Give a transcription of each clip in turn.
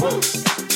Woo.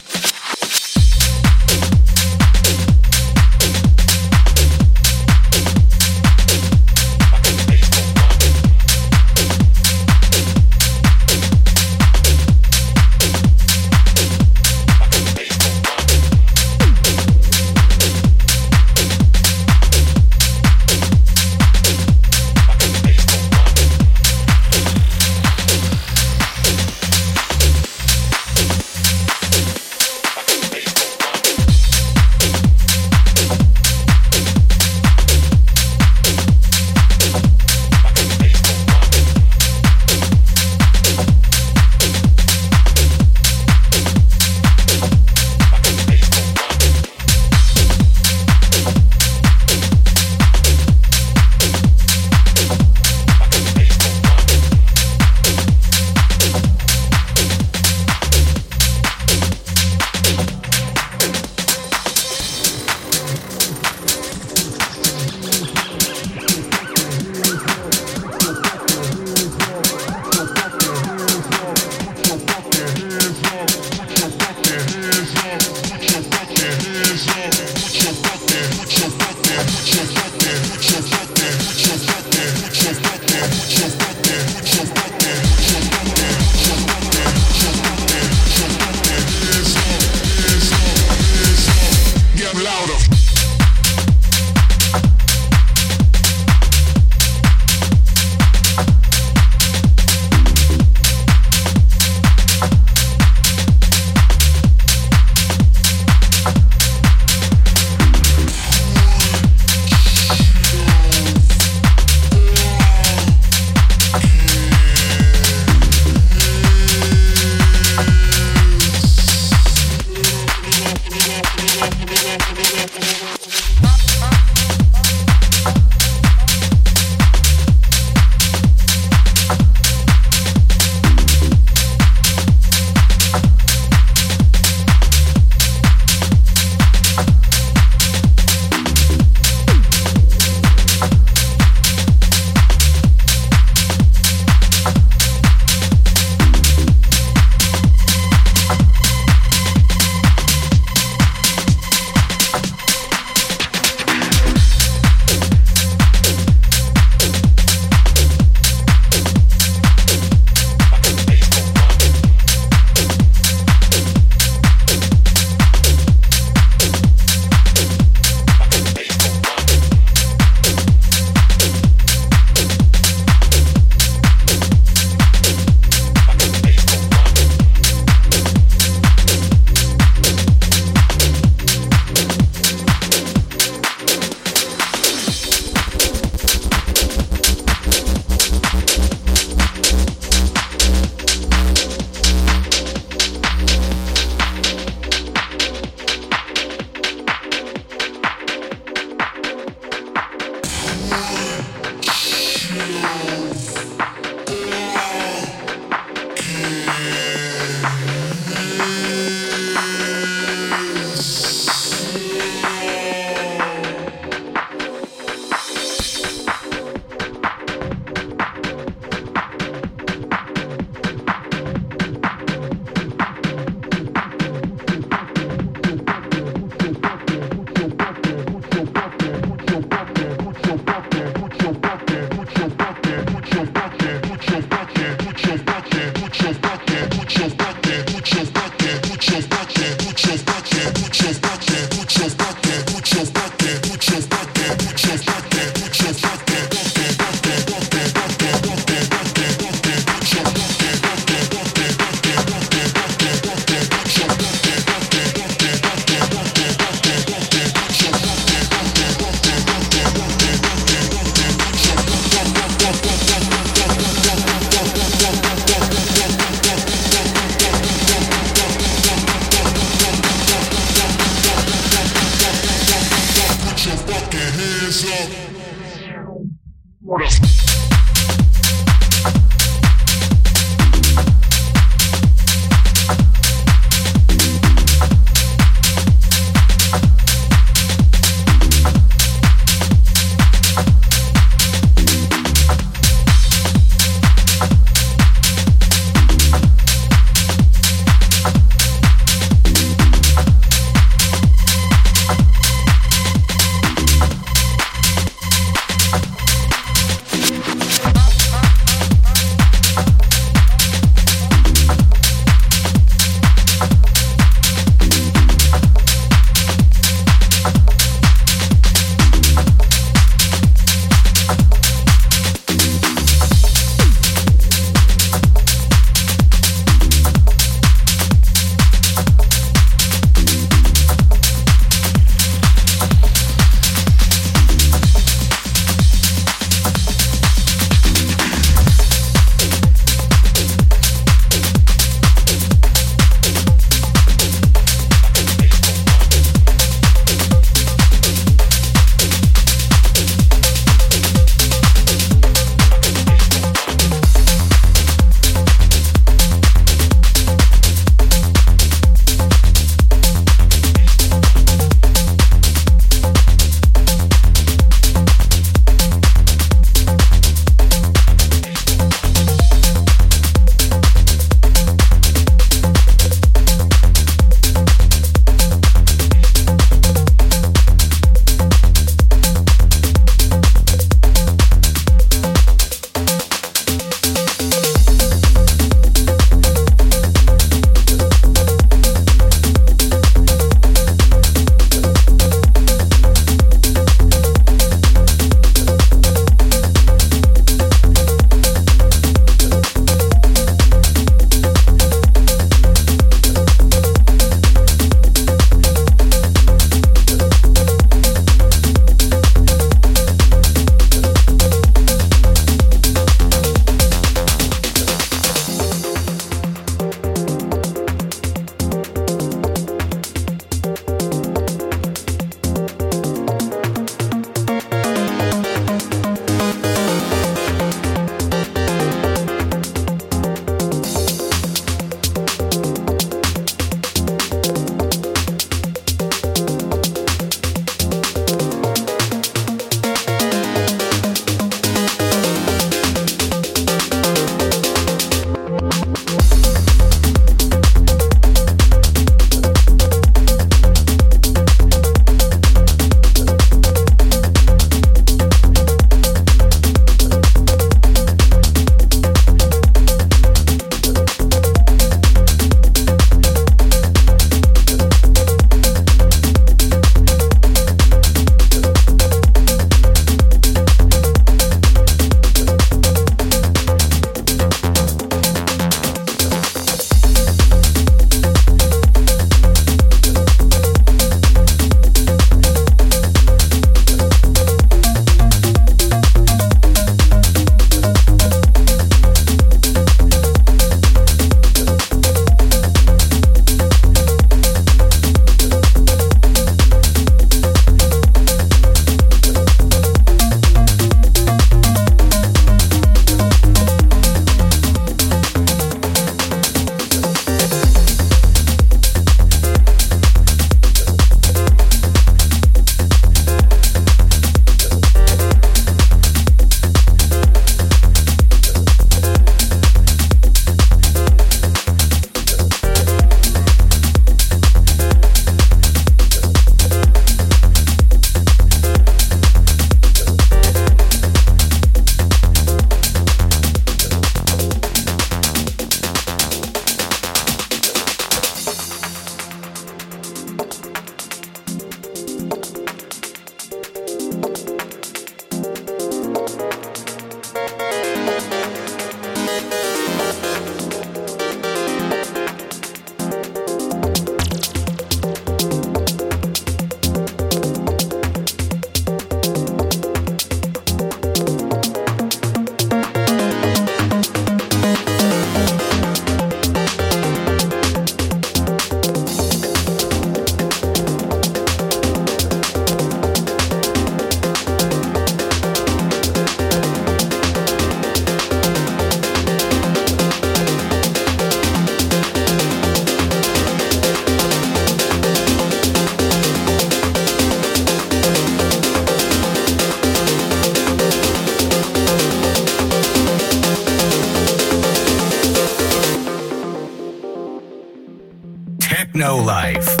Techno Life.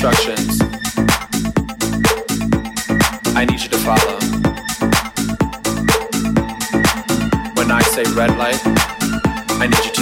instructions. I need you to follow. When I say red light, I need you to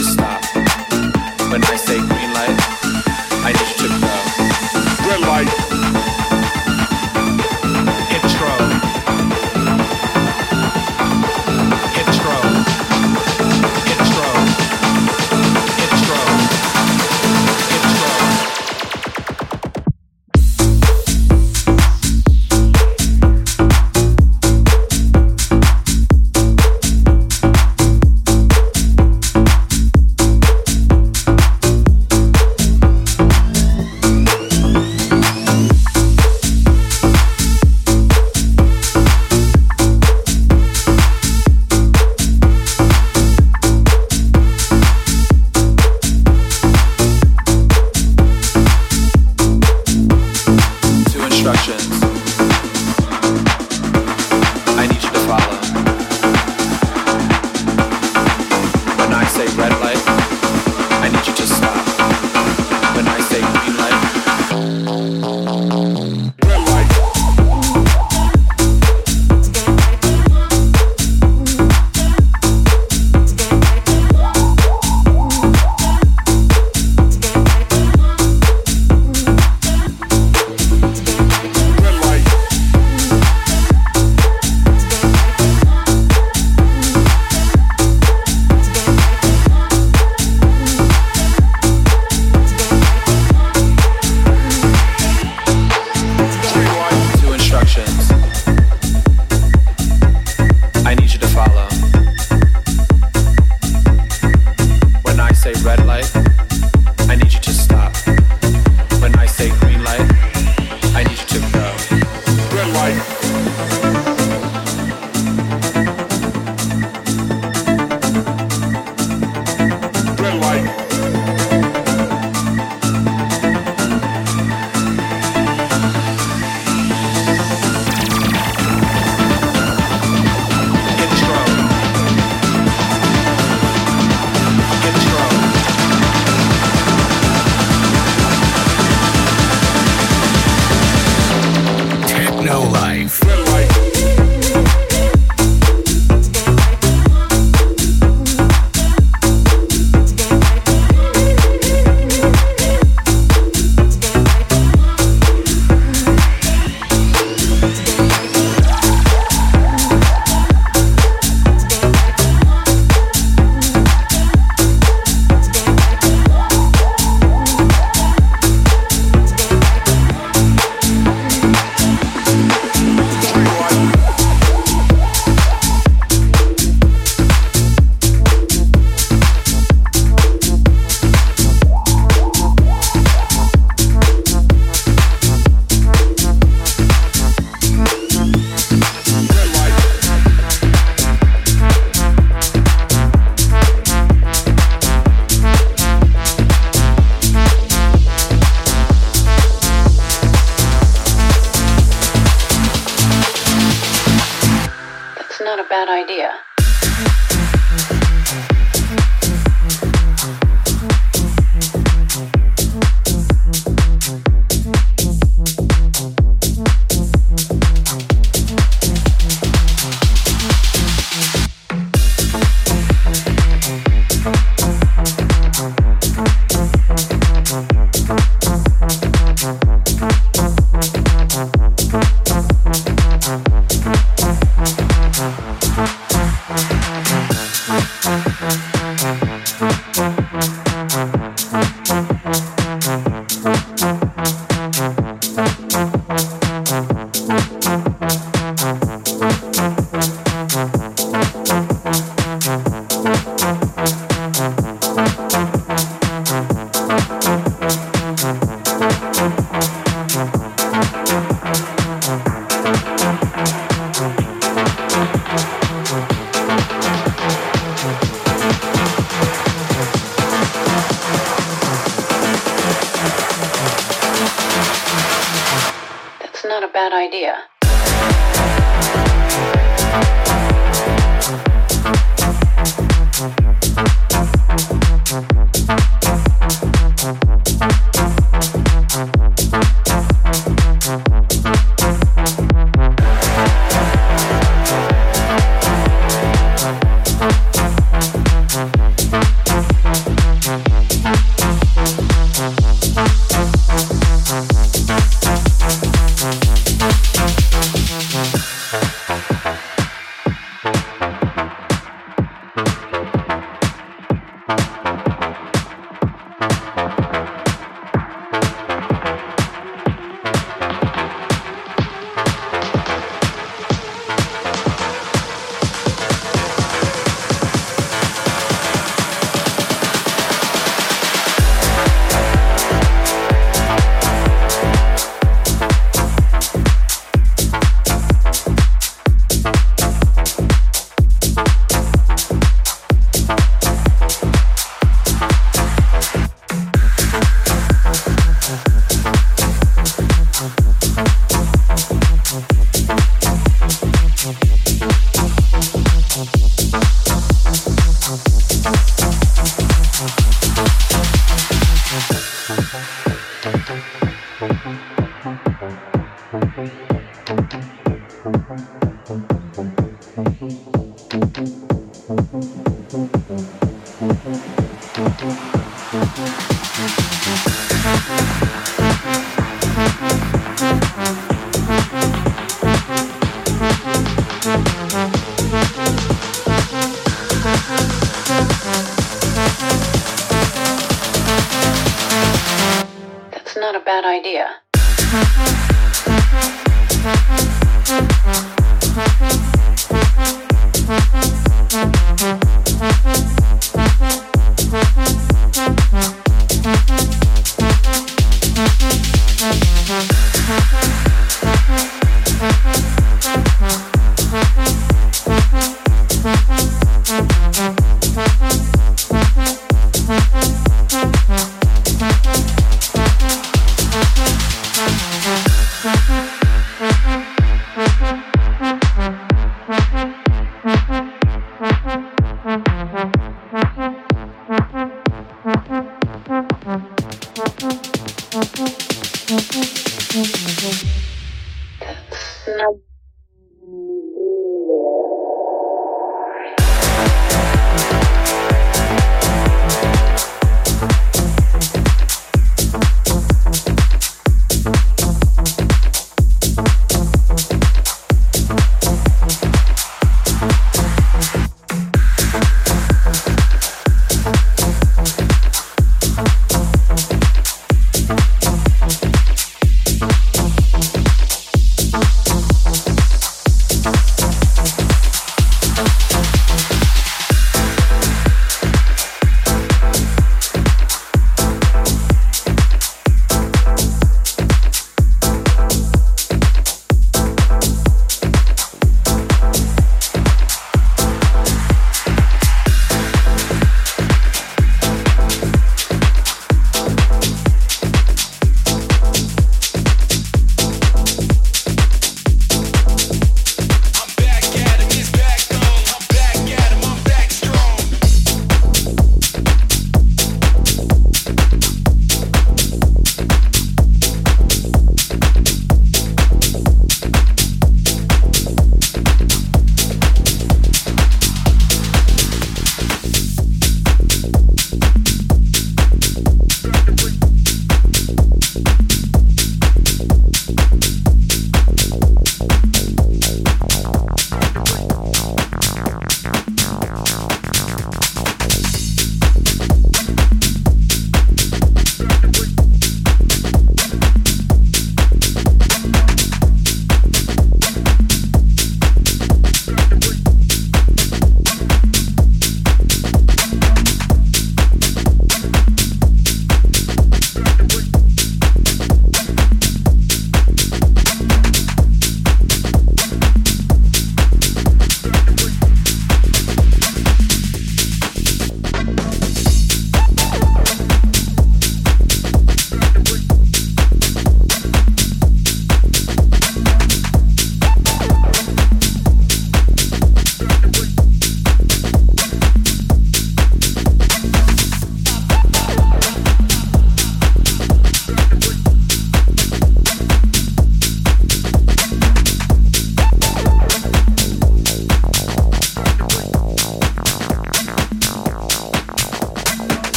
idea.